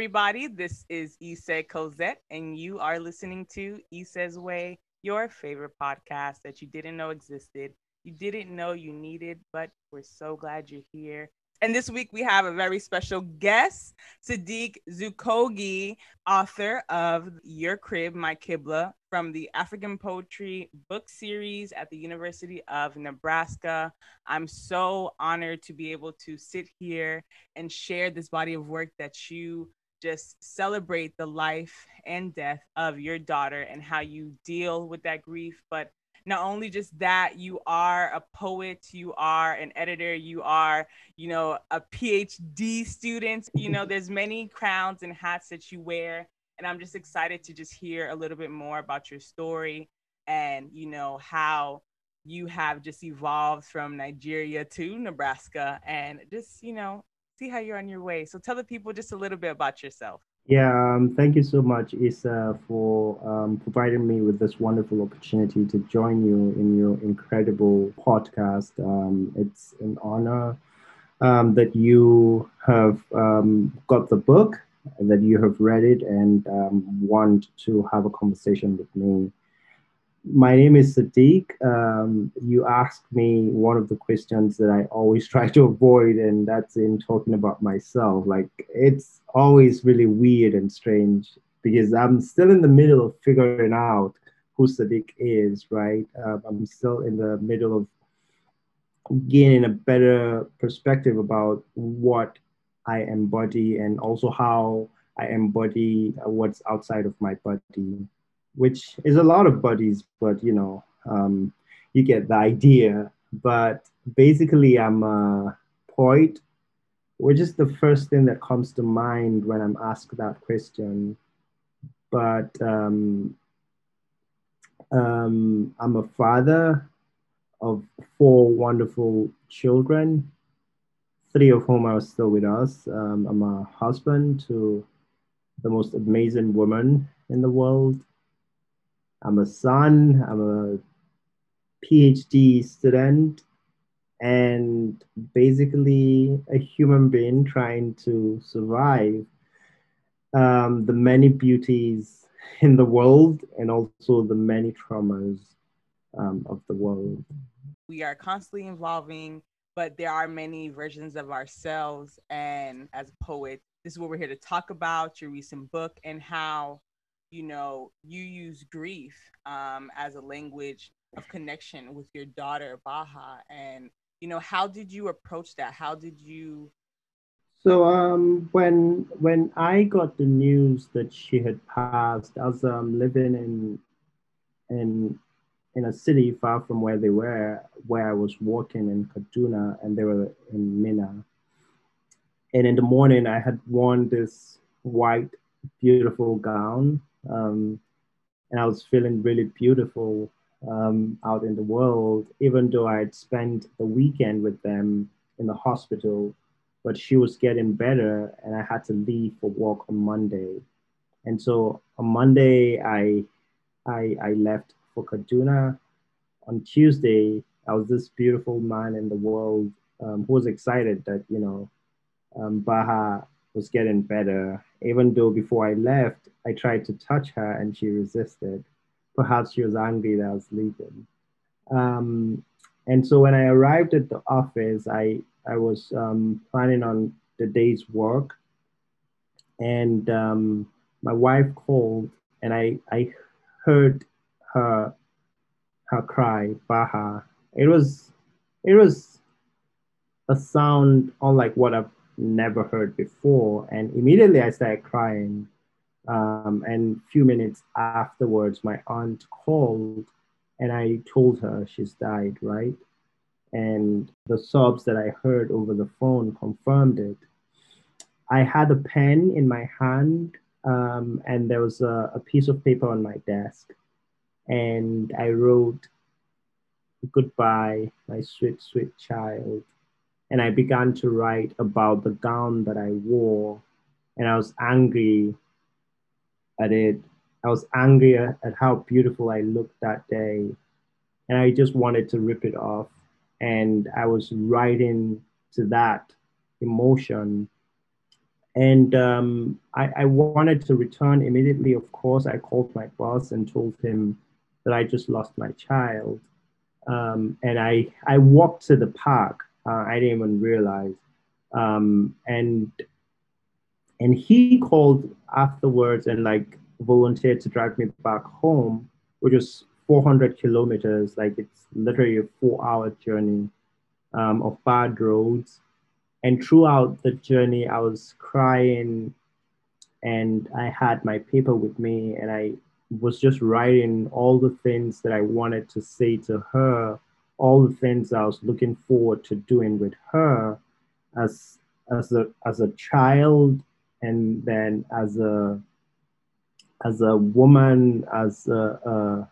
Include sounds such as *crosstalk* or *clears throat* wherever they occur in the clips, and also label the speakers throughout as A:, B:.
A: everybody. This is Issa Cosette, and you are listening to Issa's Way, your favorite podcast that you didn't know existed, you didn't know you needed, but we're so glad you're here. And this week we have a very special guest, Saddiq Dzukogi, author of Your Crib, My Qibla, from the African Poetry book series at the University of Nebraska. I'm so honored to be able to sit here and share this body of work that you just celebrate the life and death of your daughter and how you deal with that grief, but not only just that you are a poet you are an editor you are you know a phd student. You know there's many crowns and hats that you wear. And i'm just excited to just hear a little bit more about your story and you know how you have just evolved from nigeria to nebraska and just you know see how you're on your way. So tell the people just a little bit about yourself.
B: Yeah, um, thank you so much, Issa, for um, providing me with this wonderful opportunity to join you in your incredible podcast. Um, it's an honor um, that you have um, got the book, that you have read it, and um, want to have a conversation with me my name is Saddiq. Um, you asked me one of the questions that I always *laughs* try to avoid, and that's in talking about myself. Like, it's always really weird and strange because I'm still in the middle of figuring out who Saddiq is, right? Uh, I'm still in the middle of gaining a better perspective about what I embody and also how I embody what's outside of my body which is a lot of buddies, but you know, um, you get the idea. But basically, I'm a poet, which is the first thing that comes to mind when I'm asked that question. But um, um, I'm a father of four wonderful children, three of whom are still with us. Um, I'm a husband to the most amazing woman in the world. I'm a son, I'm a PhD student, and basically a human being trying to survive um, the many beauties in the world and also the many traumas um, of the world.
A: We are constantly evolving, but there are many versions of ourselves. And as a poet, this is what we're here to talk about your recent book and how you know, you use grief um, as a language of connection with your daughter, Baha. And, you know, how did you approach that? How did you?
B: So um, when when I got the news that she had passed, I was um, living in in in a city far from where they were, where I was working in Kaduna, and they were in Minna. And in the morning, I had worn this white, beautiful gown um, and I was feeling really beautiful um, out in the world, even though I had spent the weekend with them in the hospital. But she was getting better, and I had to leave for work on Monday. And so on Monday, I, I, I left for Kaduna. On Tuesday, I was this beautiful man in the world um, who was excited that, you know, um, Baha was getting better, even though before I left, I tried to touch her and she resisted. Perhaps she was angry that I was leaving. Um, and so when I arrived at the office, I, I was um, planning on the day's work. And um, my wife called and I, I heard her, her cry, Baha. It was, it was a sound unlike what I've never heard before. And immediately I started crying. Um, and a few minutes afterwards, my aunt called and I told her she's died, right? And the sobs that I heard over the phone confirmed it. I had a pen in my hand um, and there was a, a piece of paper on my desk. And I wrote, Goodbye, my sweet, sweet child and I began to write about the gown that I wore, and I was angry at it. I was angry at, how beautiful I looked that day, and I just wanted to rip it off. And I was writing to that emotion, and um, I, I wanted to return immediately. Of course, I called my boss and told him that I just lost my child. Um, and I I walked to the park. Uh, I didn't even realize. Um, and and he called afterwards and like volunteered to drive me back home, which was 400 kilometers. Like it's literally a four-hour journey um, of bad roads. And throughout the journey, I was crying, and I had my paper with me, and I was just writing all the things that I wanted to say to her, all the things I was looking forward to doing with her as as a as a child and then as a as a woman, as a, a,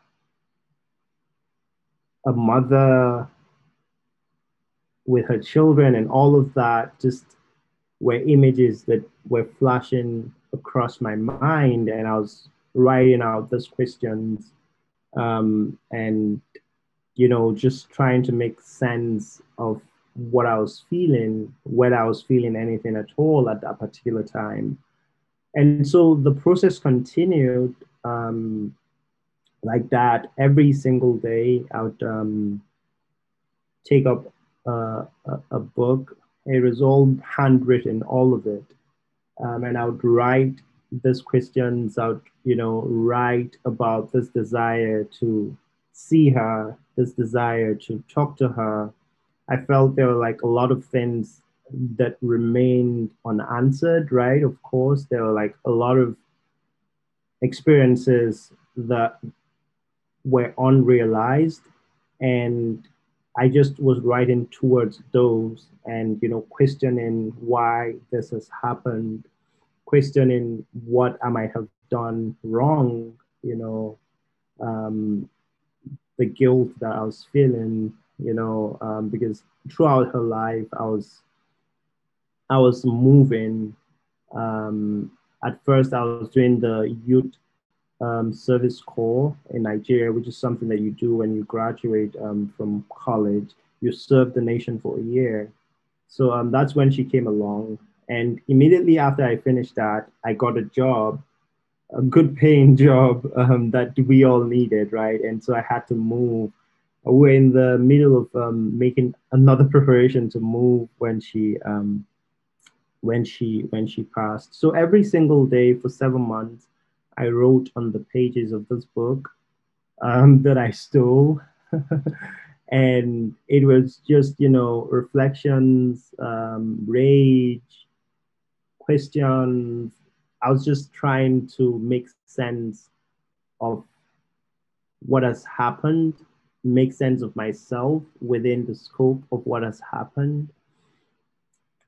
B: a mother with her children and all of that just were images that were flashing across my mind. And I was writing out those questions um, and you know just trying to make sense of what I was feeling, whether I was feeling anything at all at that particular time. And so the process continued um, like that every single day. I would um, take up uh, a, a, book. It was all handwritten, all of it. Um, and I would write these questions. Would, you know, write about this desire to see her, this desire to talk to her, I felt there were like a lot of things that remained unanswered, right? Of course, there were like a lot of experiences that were unrealized. And I just was writing towards those and, you know, questioning why this has happened, questioning what I might have done wrong, you know, um, the guilt that I was feeling, you know, um, because throughout her life, I was, I was moving. Um, at first, I was doing the youth um, service corps in Nigeria, which is something that you do when you graduate um, from college. You serve the nation for a year. So um, that's when she came along. And immediately after I finished that, I got a job, a good paying *laughs* job um, that we all needed, right? And so I had to move we're in the middle of um, making another *laughs* preparation to move when she um, when she when she passed. So every single day for seven months, I wrote on the pages of this book um, *laughs* that I stole, *laughs* and it was just you know reflections, um, rage, questions. I was just trying to make sense of what has happened make sense of myself within the scope of what has happened.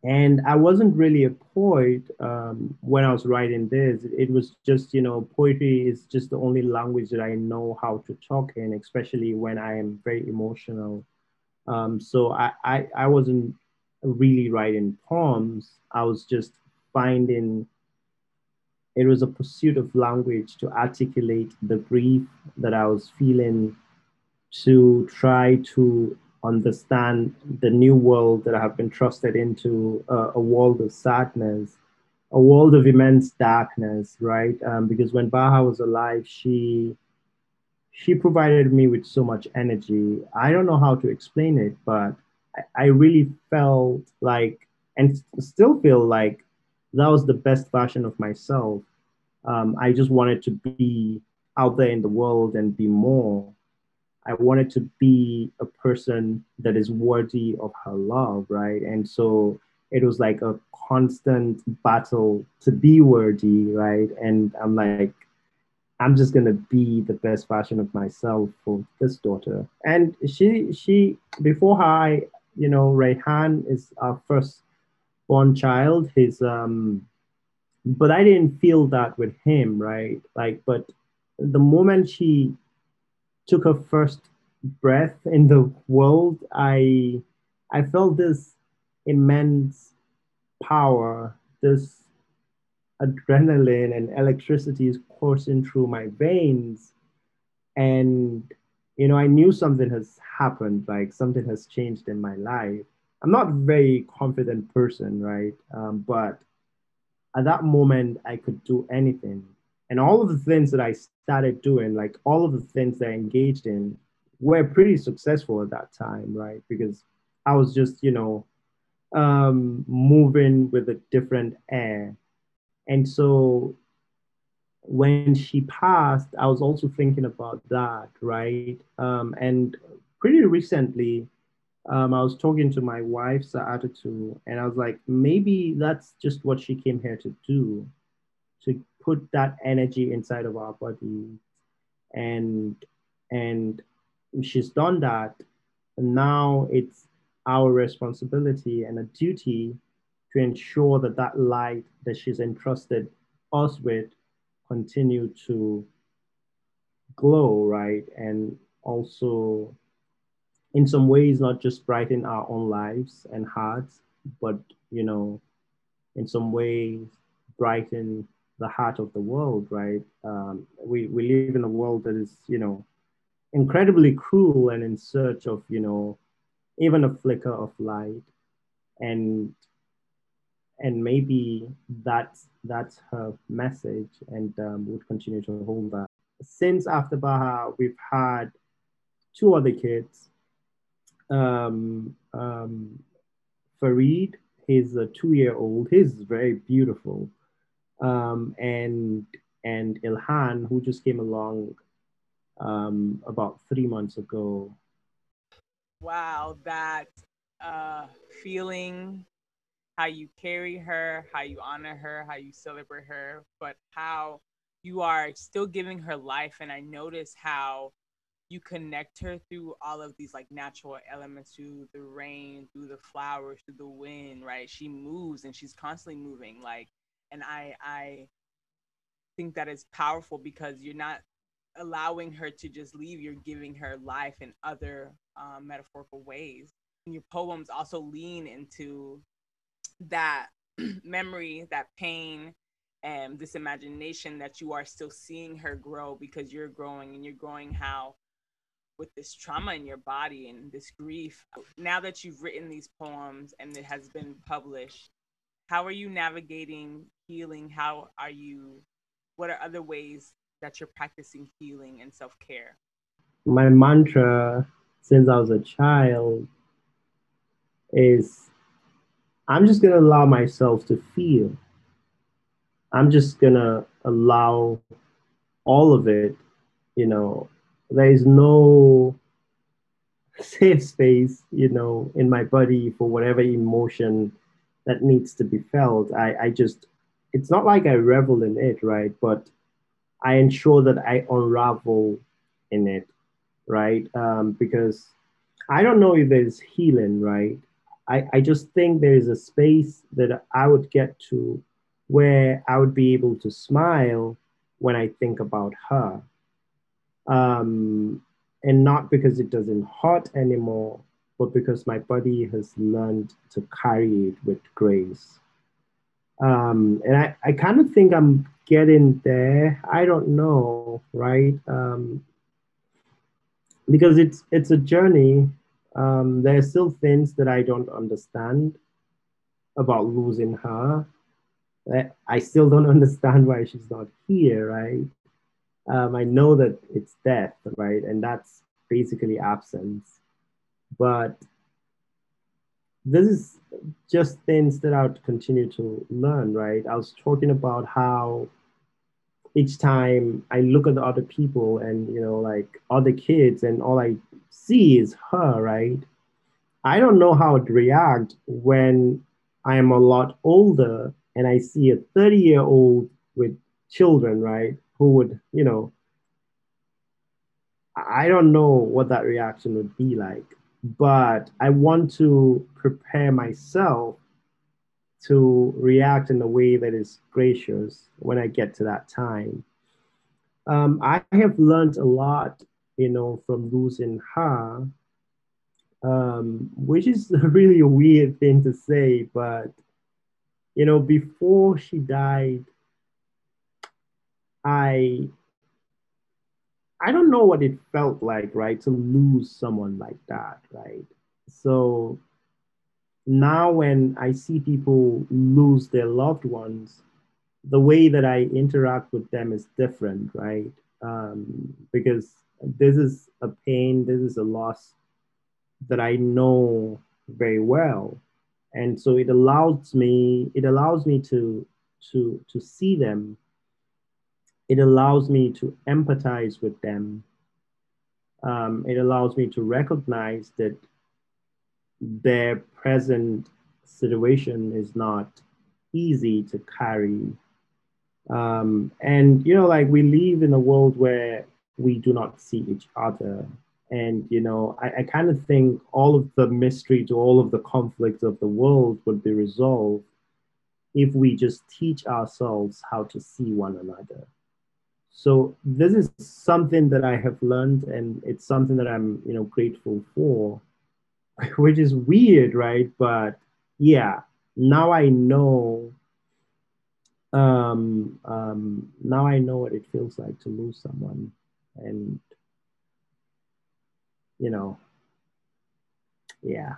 B: And I wasn't really a poet um, when I was writing this. It was just, you know, poetry is just the only language that I know how to talk in, especially when I am very emotional. Um, so I, I, I wasn't really writing poems. I was just finding it was a pursuit of language to articulate the grief that I was feeling to try to understand the new world that I have been trusted into, uh, a world of sadness, a world of immense darkness, right? Um, because when Baha was alive, she she provided me with so much energy. I don't know how to explain it, but I, I really felt like, and still feel like, that was the best version of myself. Um, I just wanted to be out there in the world and be more. I wanted to be a person that is worthy of her love, right? And so it was like a constant battle to be worthy, right? And I'm like, I'm just gonna be the best version of myself for this daughter. And she, she, before her, I, you know, Rayhan is our first born child. His, um, but I didn't feel that with him, right? Like, but the moment she took her first breath in the world, I I felt this immense power, this adrenaline and electricity is coursing through my veins. And you know, I knew something has happened, like something has changed in my life. I'm not a very confident person, right? Um, but at that moment I could do anything. And all of the things that I started doing, like all of the things that I engaged in, were pretty successful at that time, right? Because I was just, you know, um, moving with a different air. And so when she passed, I was also thinking about that, right? Um, and pretty recently, um, I was talking to my wife, Sa'adatu, and I was like, maybe that's just what she came here to do, put that energy inside of our body. And and she's done that. And now it's our responsibility and a duty to ensure that that light that she's entrusted us with continue to glow, right? And also, in some ways, not just brighten our own lives and hearts, but, you know, in some ways, brighten the heart of the world, right? Um, we, we live in a world that is, you know, incredibly cruel and in search of, you know, even a flicker of light. And and maybe that's that's her message and um, would continue to hold that. Since after Baha, we've had two other kids. Um, um, Farid, he's a two-year-old. He's very beautiful, um, and and Ilhan, who just came along um, about three months ago.
A: Wow, that uh, feeling how you carry her, how you honor her, how you celebrate her, but how you are still giving her life. And I notice how you connect her through all of these like natural elements through the rain, through the flowers, through the wind, right? She moves and she's constantly moving. Like, and I, I think that is powerful because you're not allowing her to just leave, you're giving her life in other um, metaphorical ways. And your poems also lean into that *clears throat* memory, that pain, and this imagination that you are still seeing her grow because you're growing and you're growing how with this trauma in your body and this grief. Now that you've written these poems and it has been published, how are you navigating healing? How are you, what are other ways that you're practicing healing and self care?
B: My mantra since I was a child is I'm just going to allow myself to feel. I'm just going to allow all of it. You know, there is no *laughs* safe space, you know, in my body for whatever emotion that needs to be felt. I, I just, it's not like I revel in it, right? But I ensure that I unravel in it, right? Um, because I don't know if there's healing, right? I, I just think there is a space that I would get to where I would be able to smile when I think about her. Um, and not because it doesn't hurt anymore, but because my body has learned to carry it with grace. Um, and I, I kind of think I'm getting there. I don't know, right? Um, because it's it's a journey um, there are still things that I don't understand about losing her. I still don't *laughs* understand why she's not here, right? Um, I know that it's death, right? And that's basically absence. But this is just things that I would continue to learn, right? I was talking about how each time I look at the other people and, you know, like other kids, and all I see is her, right? I don't know how to react when I am a lot older and I see a 30 year old with children, right? Who would, you know, I don't know what that reaction would be like, but I want to prepare myself to react in a way that is gracious when I get to that time. Um, I have learned a lot you know, from losing her, um, which is *laughs* really a weird thing to say, but, you know, before she died, I I don't know what it felt like, right, to lose someone like that, right? So now when I see people lose their loved ones, the way that I interact with them is different, right? Um, because this is a pain, this is a loss that I know very well. And so it allows me, it allows me to to to see them. It allows me to empathize with them. Um, it allows me to recognize that their present situation is not easy to carry. Um, and you know, like we live in a world where we do not see each other. And you know, I, I kind of think all of the mystery to all of the conflicts of the world would be resolved if we just teach ourselves how to see one another. So this is something that I have learned, and it's something that I'm, you know, grateful for, *laughs* which is weird, right? But yeah, now I know. Um, um, now I know what it feels like to lose someone, and you know, yeah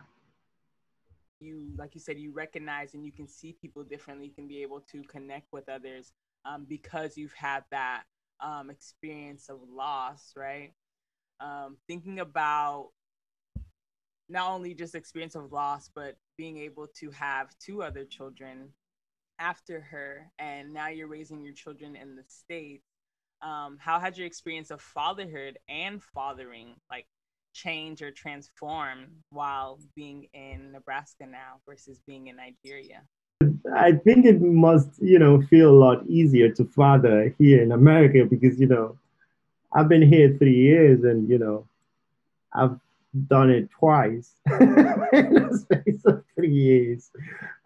A: you like you said you recognize and you can see people differently you can be able to connect with others um, because you've had that um, experience of loss right um, thinking about not only just experience of loss but being able to have two other children after her and now you're raising your children in the states um, how had your experience of fatherhood and fathering like change or transform while being in Nebraska now versus being in Nigeria?
B: I think it must, you know, feel a lot easier to father here in America because, you know, I've been here three years and, you know, I've done it twice *laughs* in the space of three years.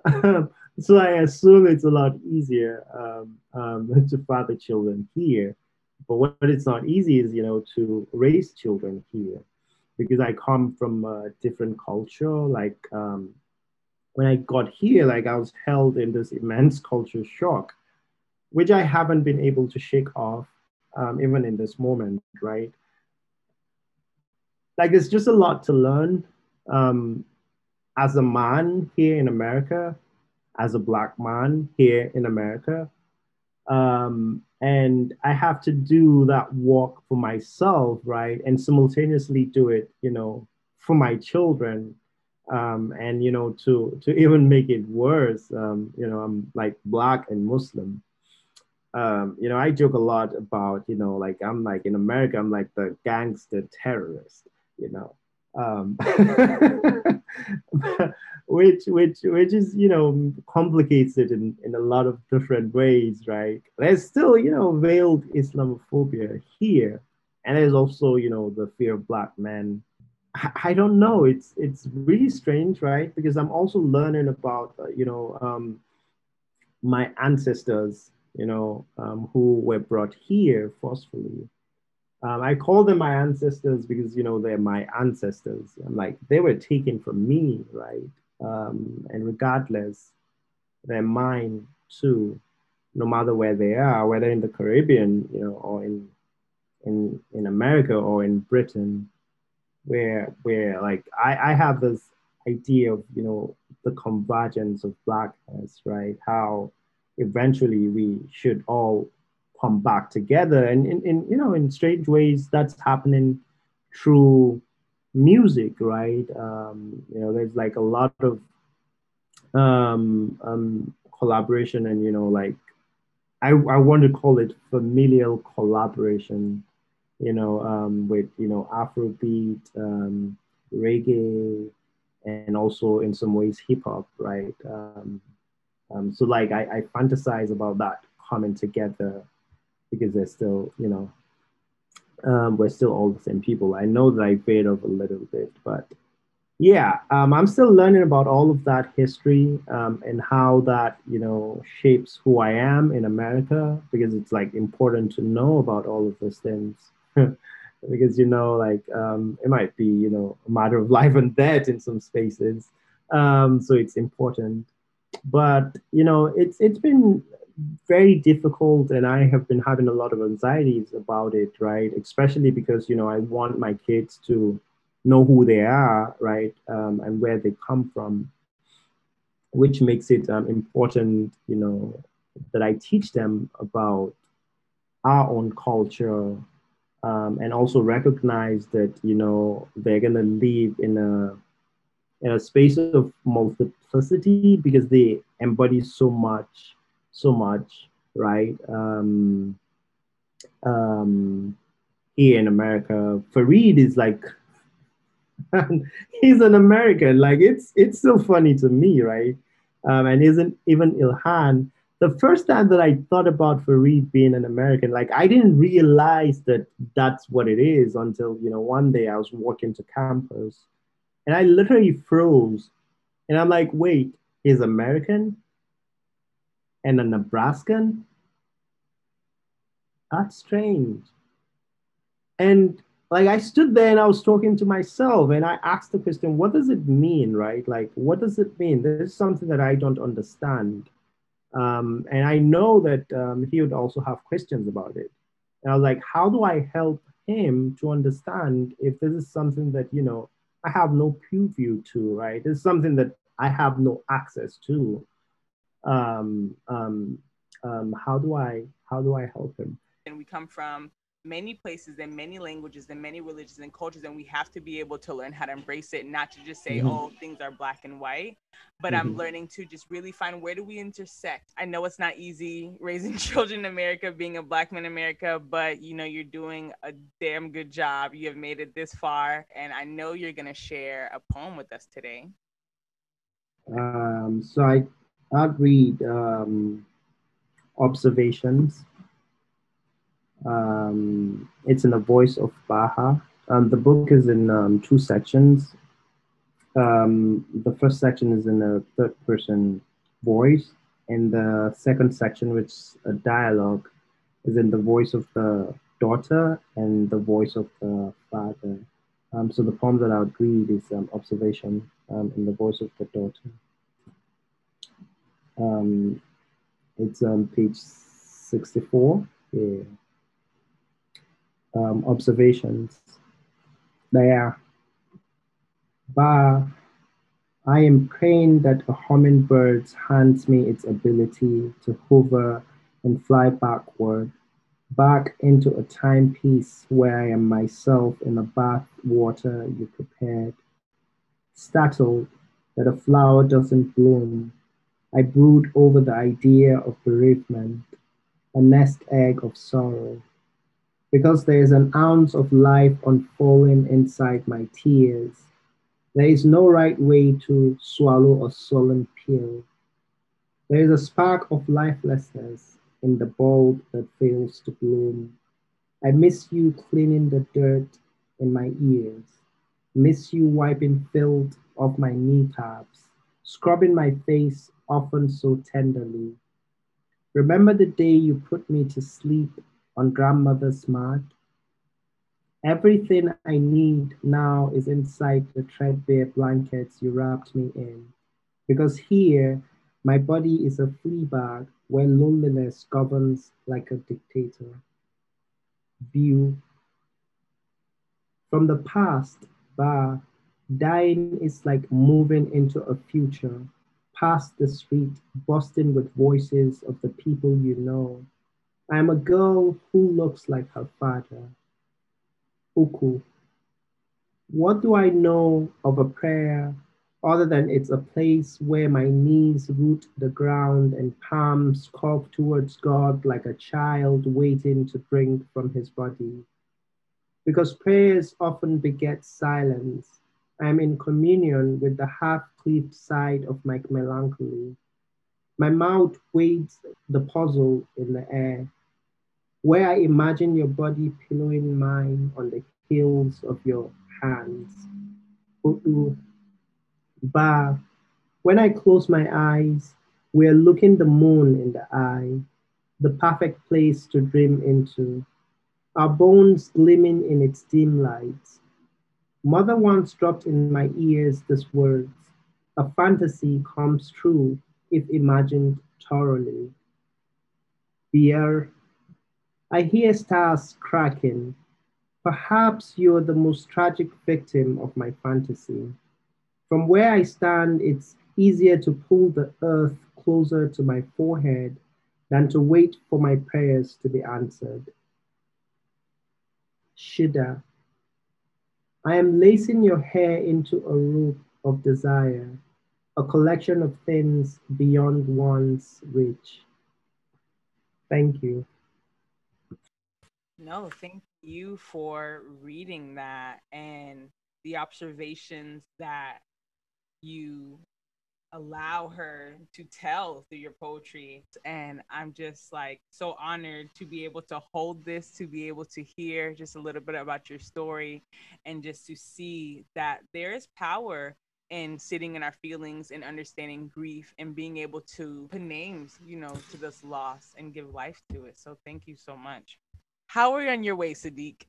B: Um, so I assume it's a lot easier um, um, *laughs* to father children here. But what it's not easy is, you know, to raise children here because I come from a different culture. Like um, when I got here, like I was held in this immense culture shock, which I haven't been able to shake off um, even in this moment, right? Like there's just a lot to learn um, as a man here in America, as a black man here in America. Um, and I have to do that work for myself, right? And simultaneously do it, you know, for my children. Um, and you know, to to *laughs* even make it worse, um, you know, I'm like black and Muslim. Um, you know, I joke a lot about, you know, like I'm like in America, I'm like the gangster terrorist, you know. Um, *laughs* which which which is you know complicates it in, in a lot of different ways right there's still you know veiled islamophobia here and there's also you know the fear of black men I, don't know it's it's really strange right because i'm also learning about uh, you know um, my ancestors you know um, who were brought here forcefully um, I call them my ancestors because you know they're my ancestors. I'm like they were taken from me, right? um, and regardless, they're mine too, no matter where they are, whether in the Caribbean, you know, or in in in America or in Britain, where where like I, I have this idea of you know the convergence of blackness, right? How eventually we should all come back together, and in, in you know in strange ways that's happening through music, right? Um, you know, there's like a lot of um, um, collaboration and, you know, like I, I want to call it familial collaboration, you know, um, with, you know, Afrobeat, um, reggae, and also in some ways hip hop, right? Um, um, so like I, I fantasize about that coming together because they're still, you know, um, we're still all the same people. I know that I fade off a little bit, but yeah, um, I'm still learning about all of that history um, and how that you know shapes who I am in America because it's like important to know about all of those things *laughs* because you know like um, it might be you know a matter of *laughs* life and death in some spaces, um, so it's important. But you know it's it's been very difficult and i have been having a lot of anxieties about it right? Especially because you know i want my kids to know who they are right? Um, and where they come from which makes it um, important you know that I teach them about our own culture um, and also recognize that you know they're gonna live in a in a space of multiplicity because they embody so much, so much, right? Um, um, here in America, Farid is like *laughs* he's an American. Like it's it's so funny to me, right? Um, and isn't even Ilhan. The first time that I thought about Farid being an American, like I didn't realize that that's what it is until you know one day I was walking to campus, and I literally froze, and I'm like, wait, he's American, and a Nebraskan. That's strange. And like I stood there and I was talking to myself and I asked the question, what does it mean, right? Like, what does it mean? This is something that I don't understand. Um, and I know that um, he would also have questions about it. And I was like, how do I help him to understand if this is something that, you know, I have no preview to, right? Is something that I have no access to. Um, um, um, how do I, how do I help him?
A: And we come from many places and many languages and many religions and cultures and we have to be able to learn how to embrace it not to just say mm-hmm. oh things are black and white. But mm-hmm. i'm learning to just really find where do we intersect? I know it's not easy raising *laughs* children in america being a black man in america but you know you're doing a damn good job. You have made it this far and i know you're going to share a poem with us today.
B: Um, so i i'll read um, observations um, it's in the voice of Baha. Um, the book is in um, two sections. Um, the first section is in a third person voice, and the second section, which is a dialogue, is in the voice of the daughter and the voice of the father. Um, so the poem that I would read is um, Observation in the voice of the daughter. it's on page 64. Yeah um, observations. There, Ba, I am praying that a hummingbird hands me its ability to hover and fly backward, back into a timepiece where I am myself in a bath water you prepared. Startled that a flower doesn't bloom, I brood over the idea of bereavement, a nest egg of sorrow because there is an ounce of life unfolding inside my tears. There is no right way to swallow a sullen pill. There is a spark of lifelessness in the bulb that fails to bloom. I miss you cleaning the dirt in my ears, miss you wiping filth off my kneecaps, scrubbing my face often so tenderly. Remember the day you put me to sleep on grandmother's mat. Everything I need now is inside the threadbare blankets you wrapped me in. Because here, my body is a flea bag where loneliness governs like a dictator. View. From the past, bar, dying is like moving into a future, past the street, busting with voices of the people you know I am a girl who looks like her father. Uku. What do I know of a prayer other than it's a place where my knees root the ground and palms curve towards God like a child waiting to drink from his body? Because prayers often beget silence. I am in communion with the half-cleaved side of my melancholy. My mouth waits the puzzle in the air where I imagine your body pillowing mine on the heels of your hands. Ba, when I close my eyes, we are looking the moon in the eye, the perfect place to dream into, our bones gleaming in its dim light. Mother once dropped in my ears these words, a fantasy comes true if imagined thoroughly. Beer I hear stars cracking. Perhaps you're the most tragic victim of my fantasy. From where I stand, it's easier to pull the earth closer to my forehead than to wait for my prayers to be answered. Shida, I am lacing your hair into a rope of desire, a collection of things beyond one's reach. Thank you.
A: No, thank you for reading that and the observations that you allow her to tell through your poetry. And I'm just like so honored to be able to hold this, to be able to hear just a little bit about your story, and just to see that there is power in sitting in our feelings and understanding grief and being able to put names, you know, to this loss and give life to it. So thank you so much. How are you on your way, Saddiq?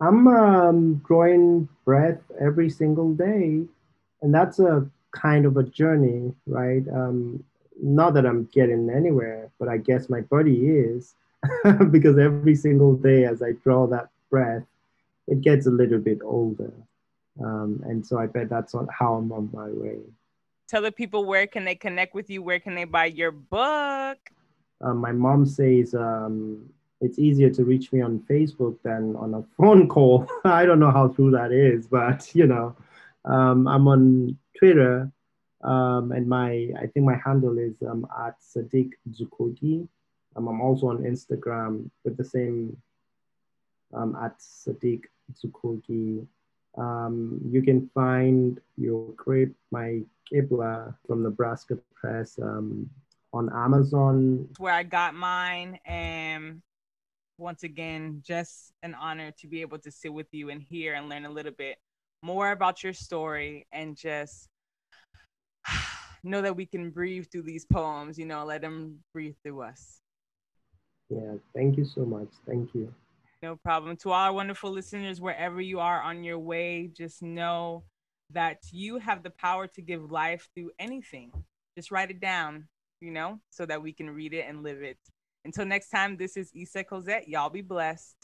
B: I'm um, drawing breath every single day, and that's a kind of a journey, right? Um, not that I'm getting anywhere, but I guess my body is, *laughs* because every single day as I draw that breath, it gets a little bit older, um, and so I bet that's how I'm on my way.
A: Tell the people where can they connect with you? Where can they buy your book?
B: Um, my mom says um, it's easier to reach me on Facebook than on a *laughs* phone call. I don't know how true that is, but you know, um, I'm on Twitter, um, and my I think my handle is um, at Saddiq Dzukogi. Um, I'm also on Instagram with the same um, at Saddiq Dzukogi. Um, you can find your crib, my Qibla from Nebraska Press on Amazon.
A: Where I got mine, and once again, just an honor to be able to sit with you and hear and learn a little bit more about your story and just *sighs* know that we can breathe through these poems, you know, let them breathe through us.
B: Yeah, thank you so much. Thank you.
A: No problem. To all our wonderful listeners, wherever you are on your way, just know that you have the power to give life through anything. Just write it down, you know, so that we can read it and live it. Until next time, this is Issa Cosette. Y'all be blessed.